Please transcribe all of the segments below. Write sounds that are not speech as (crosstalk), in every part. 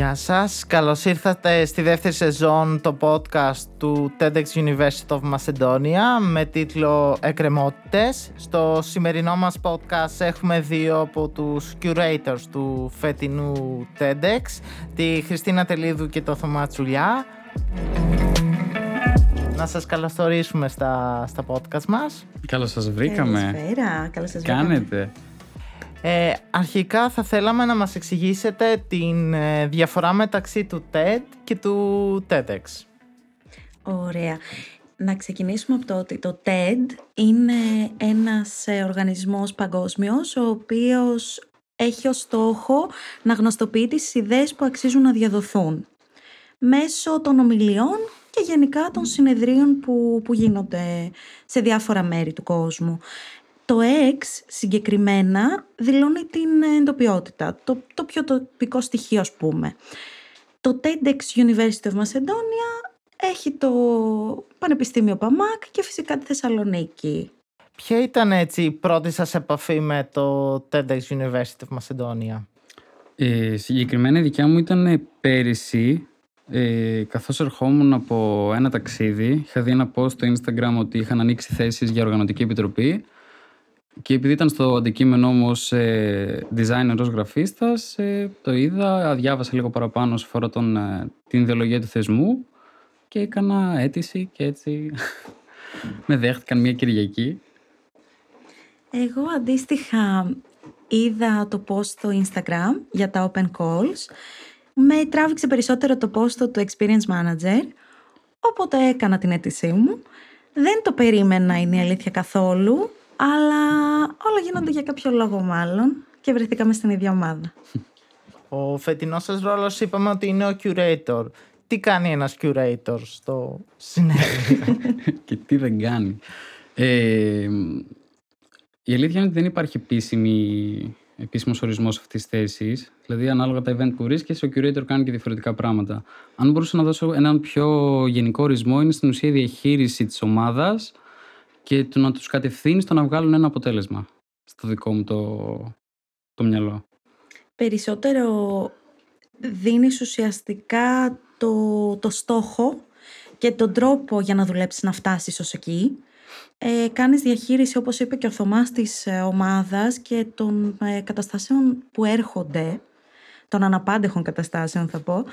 Γεια σας, καλώς ήρθατε στη δεύτερη σεζόν το podcast του TEDx University of Macedonia με τίτλο «Εκκρεμότητες». Στο σημερινό μας podcast έχουμε δύο από τους curators του φετινού TEDx, τη Χριστίνα Τελίδου και το Θωμά Τσουλιά. Να σας καλωσορίσουμε στα, στα podcast μας. Καλώς σας βρήκαμε. Καλησπέρα, καλώς σας βρήκαμε. Κάνετε. Ε, αρχικά θα θέλαμε να μας εξηγήσετε την ε, διαφορά μεταξύ του TED και του TEDx. Ωραία. Να ξεκινήσουμε από το ότι το TED είναι ένας ε, οργανισμός παγκόσμιος ο οποίος έχει ως στόχο να γνωστοποιεί τις ιδέες που αξίζουν να διαδοθούν μέσω των ομιλιών και γενικά των συνεδρίων που, που γίνονται σε διάφορα μέρη του κόσμου. Το X συγκεκριμένα δηλώνει την εντοπιότητα, το, το πιο τοπικό στοιχείο ας πούμε. Το TEDx University of Macedonia έχει το Πανεπιστήμιο Παμάκ και φυσικά τη Θεσσαλονίκη. Ποια ήταν έτσι η πρώτη σας επαφή με το TEDx University of Macedonia? Ε, συγκεκριμένα η δικιά μου ήταν πέρυσι ε, καθώς ερχόμουν από ένα ταξίδι είχα δει ένα post στο Instagram ότι είχαν ανοίξει θέσεις για οργανωτική επιτροπή και επειδή ήταν στο αντικείμενο μου ως ε, designer, ως γραφίστας, ε, το είδα, διάβασα λίγο παραπάνω σε φορά τον, ε, την ιδεολογία του θεσμού και έκανα αίτηση και έτσι (laughs) με δέχτηκαν μια Κυριακή. Εγώ αντίστοιχα είδα το post στο Instagram για τα open calls. Με τράβηξε περισσότερο το post του Experience Manager, οπότε έκανα την αίτησή μου. Δεν το περίμενα είναι η αλήθεια καθόλου αλλά όλα γίνονται για κάποιο λόγο μάλλον και βρεθήκαμε στην ίδια ομάδα. Ο φετινός σας ρόλος είπαμε ότι είναι ο curator. Τι κάνει ένας curator στο συνέδριο; (laughs) Και τι δεν κάνει. Ε, η αλήθεια είναι ότι δεν υπάρχει επίσημη, επίσημος ορισμός αυτής της θέσης. Δηλαδή, ανάλογα τα event που βρίσκεσαι, ο curator κάνει και διαφορετικά πράγματα. Αν μπορούσα να δώσω έναν πιο γενικό ορισμό, είναι στην ουσία η διαχείριση της ομάδας και το να τους κατευθύνεις στο να βγάλουν ένα αποτέλεσμα στο δικό μου το, το μυαλό. Περισσότερο δίνεις ουσιαστικά το, το στόχο και τον τρόπο για να δουλέψεις να φτάσεις ως εκεί. Ε, κάνεις διαχείριση, όπως είπε και ο Θωμάς, της ε, ομάδας και των ε, καταστάσεων που έρχονται, των αναπάντεχων καταστάσεων θα πω.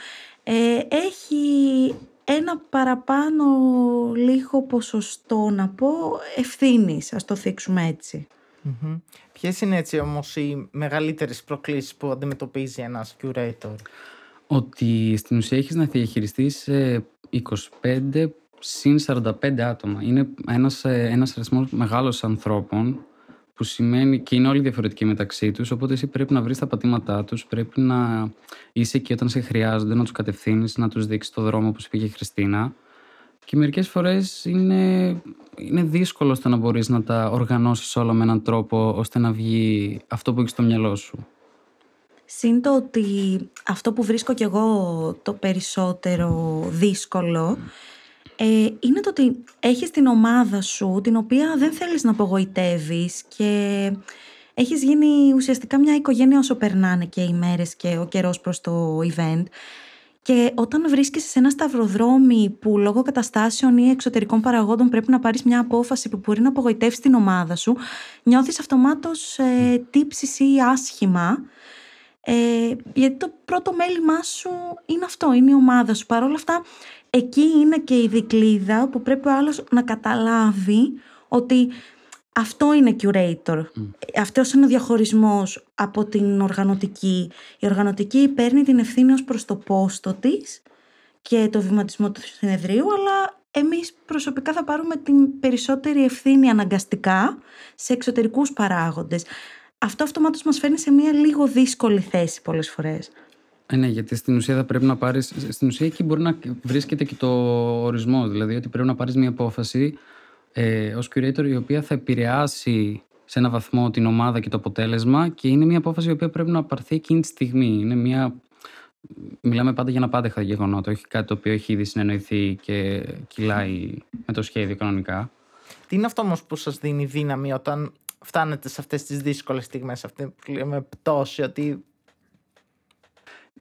Ε, έχει ένα παραπάνω λίγο ποσοστό να πω ευθύνης, ας το θίξουμε έτσι. Mm-hmm. Ποιες είναι έτσι όμως οι μεγαλύτερες προκλήσεις που αντιμετωπίζει ένας curator? Ότι στην ουσία έχεις να διαχειριστείς 25 συν 45 άτομα. Είναι ένας, ένας αριθμός μεγάλος ανθρώπων που σημαίνει και είναι όλοι διαφορετικοί μεταξύ τους. Οπότε εσύ πρέπει να βρεις τα πατήματά τους, πρέπει να είσαι εκεί όταν σε χρειάζονται, να τους κατευθύνεις, να τους δείξεις το δρόμο όπως πήγε η Χριστίνα. Και μερικές φορές είναι, είναι δύσκολο στο να μπορείς να τα οργανώσεις όλα με έναν τρόπο ώστε να βγει αυτό που έχεις στο μυαλό σου. Συν το ότι αυτό που βρίσκω κι εγώ το περισσότερο δύσκολο ε, είναι το ότι έχεις την ομάδα σου την οποία δεν θέλεις να απογοητεύεις και έχεις γίνει ουσιαστικά μια οικογένεια όσο περνάνε και οι μέρες και ο καιρός προς το event και όταν βρίσκεσαι σε ένα σταυροδρόμι που λόγω καταστάσεων ή εξωτερικών παραγόντων πρέπει να πάρεις μια απόφαση που μπορεί να απογοητεύσει την ομάδα σου, νιώθεις αυτομάτως ε, τύψεις ή άσχημα ε, γιατί το πρώτο μέλημά σου είναι αυτό, είναι η ομάδα σου. Παρ' όλα αυτά εκεί είναι και η δικλίδα που πρέπει ο άλλος να καταλάβει ότι αυτό είναι curator. Mm. Αυτός είναι ο διαχωρισμός από την οργανωτική. Η οργανωτική παίρνει την ευθύνη ως προς το πόστο της και το βηματισμό του συνεδρίου, αλλά εμείς προσωπικά θα πάρουμε την περισσότερη ευθύνη αναγκαστικά σε εξωτερικούς παράγοντες. Αυτό αυτομάτως μας φέρνει σε μια λίγο δύσκολη θέση πολλές φορές. Ε, ναι, γιατί στην ουσία θα πρέπει να πάρεις. Στην ουσία εκεί μπορεί να βρίσκεται και το ορισμό. Δηλαδή ότι πρέπει να πάρεις μια απόφαση ε, ως curator η οποία θα επηρεάσει σε ένα βαθμό την ομάδα και το αποτέλεσμα και είναι μια απόφαση η οποία πρέπει να πάρθει εκείνη τη στιγμή. Είναι μια. Μιλάμε πάντα για ένα πάντεχα γεγονότα, όχι κάτι το οποίο έχει ήδη συνεννοηθεί και κυλάει με το σχέδιο κανονικά. Τι είναι αυτό όμως που σας δίνει δύναμη όταν φτάνετε σε αυτές τις δύσκολες στιγμές, αυτή που λέμε πτώση, ότι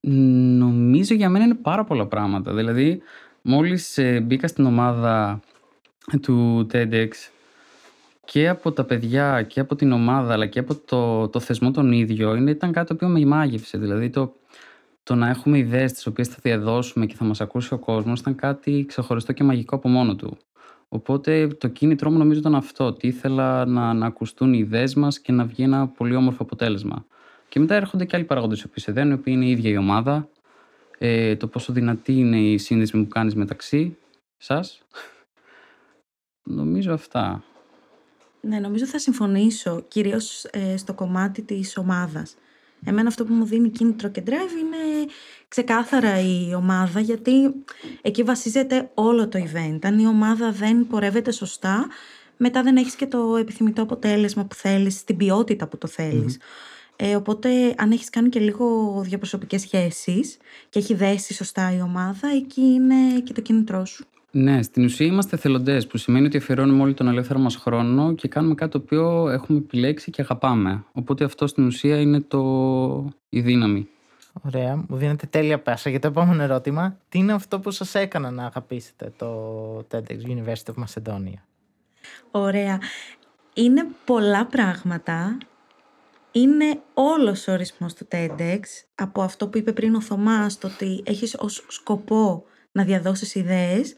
Νομίζω για μένα είναι πάρα πολλά πράγματα. Δηλαδή, μόλις ε, μπήκα στην ομάδα του TEDx και από τα παιδιά και από την ομάδα αλλά και από το, το θεσμό τον ίδιο είναι, ήταν κάτι το οποίο με μάγευσε. Δηλαδή το, το να έχουμε ιδέες τις οποίες θα διαδώσουμε και θα μας ακούσει ο κόσμος ήταν κάτι ξεχωριστό και μαγικό από μόνο του. Οπότε το κίνητρό μου νομίζω ήταν αυτό, ότι ήθελα να, να ακουστούν οι ιδέες μας και να βγει ένα πολύ όμορφο αποτέλεσμα. Και μετά έρχονται και άλλοι παράγοντες οι οποίοι σε δένουν, οι οποίοι είναι η ίδια η ομάδα, ε, το πόσο δυνατή είναι η σύνδεση που κάνεις μεταξύ σας. Νομίζω αυτά. Ναι, νομίζω θα συμφωνήσω, κυρίως ε, στο κομμάτι της ομάδας. Εμένα αυτό που μου δίνει κίνητρο και drive είναι ξεκάθαρα η ομάδα, γιατί εκεί βασίζεται όλο το event. Αν η ομάδα δεν πορεύεται σωστά, μετά δεν έχεις και το επιθυμητό αποτέλεσμα που θέλεις, την ποιότητα που το θελεις Ε, οπότε αν έχεις κάνει και λίγο διαπροσωπικές σχέσεις και έχει δέσει σωστά η ομάδα, εκεί είναι και το κίνητρό σου. Ναι, στην ουσία είμαστε εθελοντές, που σημαίνει ότι αφιερώνουμε όλο τον ελεύθερο μας χρόνο και κάνουμε κάτι το οποίο έχουμε επιλέξει και αγαπάμε. Οπότε αυτό στην ουσία είναι το... η δύναμη. Ωραία, μου δίνετε τέλεια πάσα για το επόμενο ερώτημα. Τι είναι αυτό που σας έκανα να αγαπήσετε το TEDx University of Macedonia? Ωραία. Είναι πολλά πράγματα. Είναι όλος ο ορισμός του TEDx από αυτό που είπε πριν ο Θωμάς, το ότι έχεις ως σκοπό να διαδώσεις ιδέες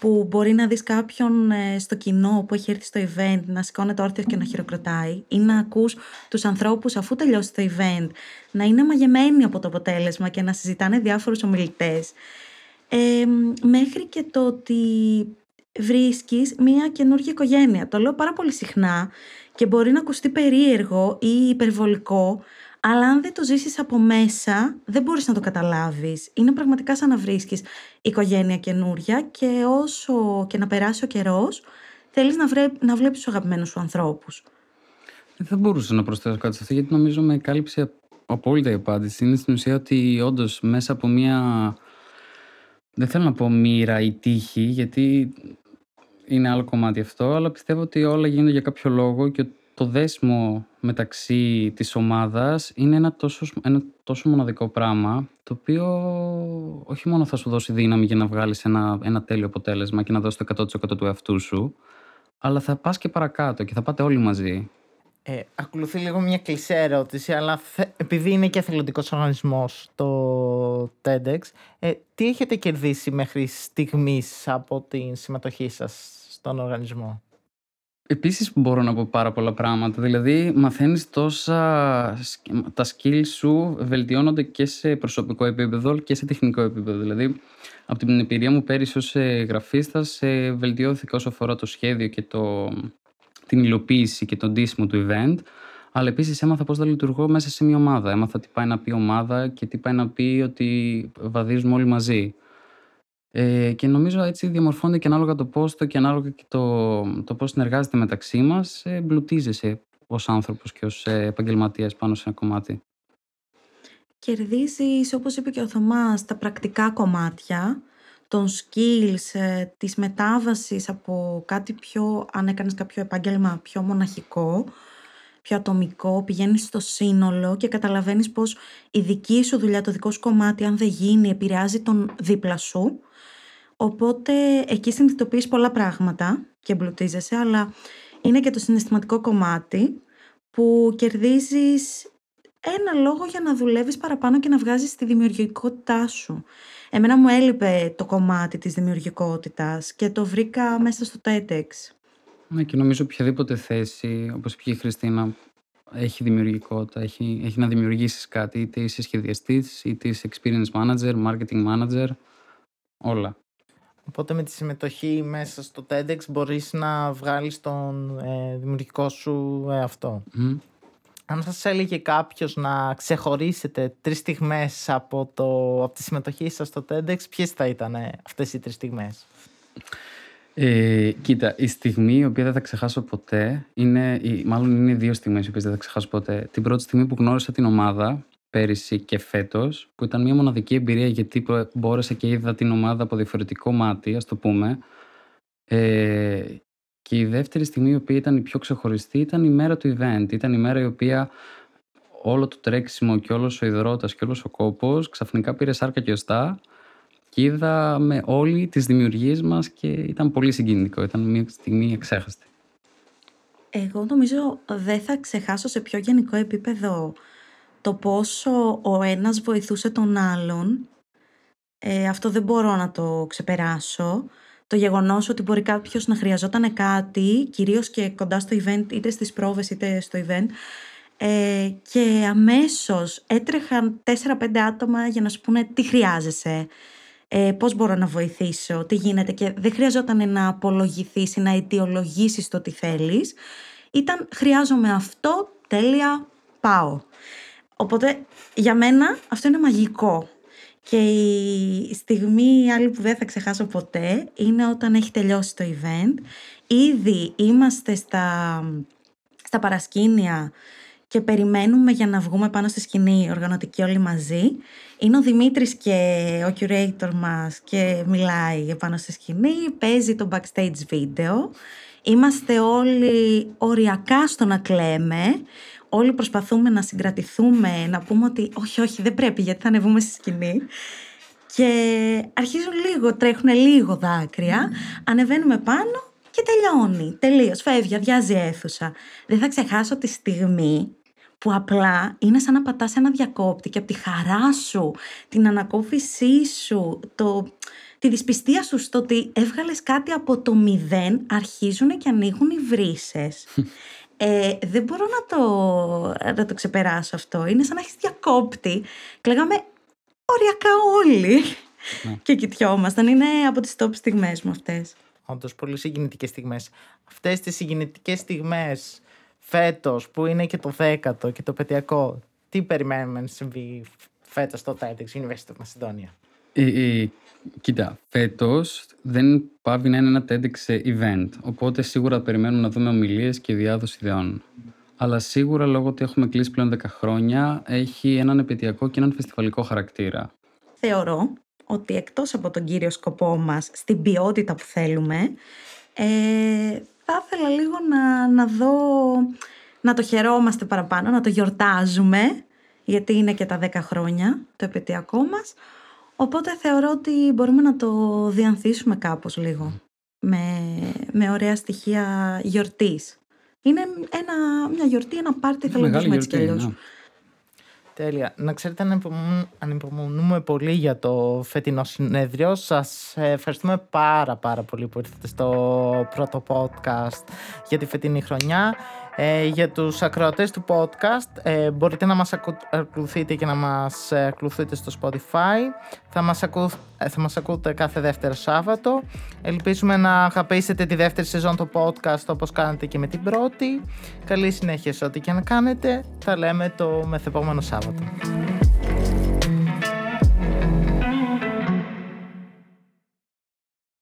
που μπορεί να δεις κάποιον ε, στο κοινό που έχει έρθει στο event να σηκώνεται όρθιο και να χειροκροτάει ή να ακούς τους ανθρώπους αφού τελειώσει το event να είναι μαγεμένοι από το αποτέλεσμα και να συζητάνε διάφορους ομιλητές ε, μέχρι και το ότι βρίσκεις μια καινούργια οικογένεια. Το λέω πάρα πολύ συχνά και μπορεί να ακουστεί περίεργο ή υπερβολικό αλλά αν δεν το ζήσεις από μέσα, δεν μπορείς να το καταλάβεις. Είναι πραγματικά σαν να βρίσκεις οικογένεια καινούρια και όσο και να περάσει ο καιρός, θέλεις να, βρέ, να βλέπεις τους αγαπημένους σου ανθρώπους. Δεν θα μπορούσα να προσθέσω κάτι σε αυτό, γιατί νομίζω με κάλυψε απόλυτα η απάντηση. Είναι στην ουσία ότι όντως μέσα από μια. Δεν θέλω να πω μοίρα ή τύχη, γιατί είναι άλλο κομμάτι αυτό, αλλά πιστεύω ότι όλα γίνονται για κάποιο λόγο και το δέσμο μεταξύ της ομάδας είναι ένα τόσο, ένα τόσο μοναδικό πράγμα το οποίο όχι μόνο θα σου δώσει δύναμη για να βγάλεις ένα, ένα τέλειο αποτέλεσμα και να δώσεις το 100% του εαυτού σου αλλά θα πας και παρακάτω και θα πάτε όλοι μαζί. Ε, ακολουθεί λίγο μια κλεισέ ερώτηση, αλλά επειδή είναι και εθελοντικός οργανισμός το TEDx, ε, τι έχετε κερδίσει μέχρι στιγμής από την συμμετοχή σας στον οργανισμό; Επίσης μπορώ να πω πάρα πολλά πράγματα. Δηλαδή μαθαίνεις τόσα... Τα skills σου βελτιώνονται και σε προσωπικό επίπεδο και σε τεχνικό επίπεδο. Δηλαδή από την εμπειρία μου πέρυσι ως ε, γραφίστας βελτιώθηκα όσο αφορά το σχέδιο και το... την υλοποίηση και τον ντύσιμο του event. Αλλά επίσης έμαθα πώς θα λειτουργώ μέσα σε μια ομάδα. Έμαθα τι πάει να πει ομάδα και τι πάει να πει ότι βαδίζουμε όλοι μαζί. Ε, και νομίζω έτσι διαμορφώνεται και ανάλογα το πόστο και ανάλογα και το, το πώς συνεργάζεται μεταξύ μας, ε, εμπλουτίζεσαι ως άνθρωπος και ως ε, επαγγελματίας πάνω σε ένα κομμάτι. Κερδίζεις, όπως είπε και ο Θωμάς, τα πρακτικά κομμάτια, των skills, ε, της μετάβασης από κάτι πιο, αν έκανες κάποιο επάγγελμα πιο μοναχικό, πιο ατομικό, πηγαίνεις στο σύνολο και καταλαβαίνεις πως η δική σου δουλειά, το δικό σου κομμάτι, αν δεν γίνει, επηρεάζει τον δίπλα σου Οπότε εκεί συνειδητοποιείς πολλά πράγματα και εμπλουτίζεσαι, αλλά είναι και το συναισθηματικό κομμάτι που κερδίζεις ένα λόγο για να δουλεύεις παραπάνω και να βγάζεις τη δημιουργικότητά σου. Εμένα μου έλειπε το κομμάτι της δημιουργικότητας και το βρήκα μέσα στο TEDx. Ναι και νομίζω οποιαδήποτε θέση, όπως είπε η Χριστίνα, έχει δημιουργικότητα, έχει, έχει να δημιουργήσεις κάτι, είτε είσαι σχεδιαστής, είτε είσαι experience manager, marketing manager, όλα. Οπότε με τη συμμετοχή μέσα στο TEDx μπορείς να βγάλεις τον ε, δημιουργικό σου εαυτό. Mm. Αν σας έλεγε κάποιος να ξεχωρίσετε τρεις στιγμές από, το, από τη συμμετοχή σας στο TEDx, ποιες θα ήταν αυτές οι τρεις στιγμές; Ε, κοίτα, η στιγμή η οποία δεν θα ξεχάσω ποτέ είναι, μάλλον είναι δύο στιγμές οι οποίες δεν θα ξεχάσω ποτέ. Την πρώτη στιγμή που γνώρισα την ομάδα πέρυσι και φέτος, που ήταν μια μοναδική εμπειρία γιατί μπόρεσα και είδα την ομάδα από διαφορετικό μάτι, ας το πούμε. Ε, και η δεύτερη στιγμή, η οποία ήταν η πιο ξεχωριστή, ήταν η μέρα του event. Ήταν η μέρα η οποία όλο το τρέξιμο και όλος ο υδρότας και όλος ο κόπος ξαφνικά πήρε σάρκα και οστά και είδαμε όλοι τις δημιουργίες μας και ήταν πολύ συγκινητικό. Ήταν μια στιγμή εξέχαστη. Εγώ νομίζω δεν θα ξεχάσω σε πιο γενικό επίπεδο το πόσο ο ένας βοηθούσε τον άλλον. Ε, αυτό δεν μπορώ να το ξεπεράσω. Το γεγονός ότι μπορεί κάποιος να χρειαζόταν κάτι, κυρίως και κοντά στο event, είτε στις πρόβες είτε στο event, ε, και αμέσως έτρεχαν 4-5 άτομα για να σου πούνε τι χρειάζεσαι, ε, πώς μπορώ να βοηθήσω, τι γίνεται και δεν χρειαζόταν να απολογηθείς ή να αιτιολογήσεις το τι θέλεις. Ήταν χρειάζομαι αυτό, τέλεια, πάω. Οπότε για μένα αυτό είναι μαγικό. Και η στιγμή άλλη που δεν θα ξεχάσω ποτέ είναι όταν έχει τελειώσει το event. Ήδη είμαστε στα, στα παρασκήνια και περιμένουμε για να βγούμε πάνω στη σκηνή οργανωτική όλοι μαζί. Είναι ο Δημήτρης και ο curator μας και μιλάει πάνω στη σκηνή, παίζει το backstage βίντεο. Είμαστε όλοι οριακά στο να κλαίμε, όλοι προσπαθούμε να συγκρατηθούμε, να πούμε ότι όχι, όχι, δεν πρέπει γιατί θα ανεβούμε στη σκηνή. Και αρχίζουν λίγο, τρέχουν λίγο δάκρυα, ανεβαίνουμε πάνω και τελειώνει. Τελείως. Φεύγει, αδειάζει αίθουσα. Δεν θα ξεχάσω τη στιγμή που απλά είναι σαν να πατάς ένα διακόπτη και από τη χαρά σου, την ανακόφισή σου, το, τη δυσπιστία σου στο ότι έβγαλες κάτι από το μηδέν, αρχίζουν και ανοίγουν οι βρύσες. (laughs) Ε, δεν μπορώ να το, να το ξεπεράσω αυτό. Είναι σαν να έχεις διακόπτη. Και λέγαμε οριακά όλοι. Ναι. (laughs) και κοιτιόμασταν. Είναι από τις top στιγμές μου αυτές. Όντως πολύ συγκινητικές στιγμές. Αυτές τις συγκινητικές στιγμές φέτος που είναι και το δέκατο και το πετειακό, τι περιμένουμε να συμβεί φέτος στο TEDx University of Macedonia; Ε, ε, κοίτα, φέτος δεν πάβει να είναι ένα TEDx event, οπότε σίγουρα περιμένουμε να δούμε ομιλίες και διάδοση ιδεών. Αλλά σίγουρα λόγω ότι έχουμε κλείσει πλέον 10 χρόνια, έχει έναν επαιτειακό και έναν φεστιβαλικό χαρακτήρα. Θεωρώ ότι εκτός από τον κύριο σκοπό μας, στην ποιότητα που θέλουμε, ε, θα ήθελα λίγο να, να δω, να το χαιρόμαστε παραπάνω, να το γιορτάζουμε, γιατί είναι και τα 10 χρόνια το επαιτειακό μας. Οπότε θεωρώ ότι μπορούμε να το διανθίσουμε κάπως λίγο, με, με ωραία στοιχεία γιορτής. Είναι ένα, μια γιορτή, ένα πάρτι, θέλω να έτσι κι αλλιώς. Ναι. Τέλεια. Να ξέρετε, ανυπομονούμε πολύ για το φετινό συνέδριο. Σας ευχαριστούμε πάρα πάρα πολύ που ήρθατε στο πρώτο podcast για τη φετινή χρονιά. Ε, για τους ακροατές του podcast ε, μπορείτε να μας ακολουθείτε και να μας ε, ακολουθείτε στο Spotify. Θα μας, ακού, ε, θα μας ακούτε κάθε δεύτερο Σάββατο. Ελπίζουμε να αγαπήσετε τη δεύτερη σεζόν του podcast όπως κάνετε και με την πρώτη. Καλή συνέχεια σε ό,τι και να κάνετε. Θα λέμε το μεθεπόμενο Σάββατο.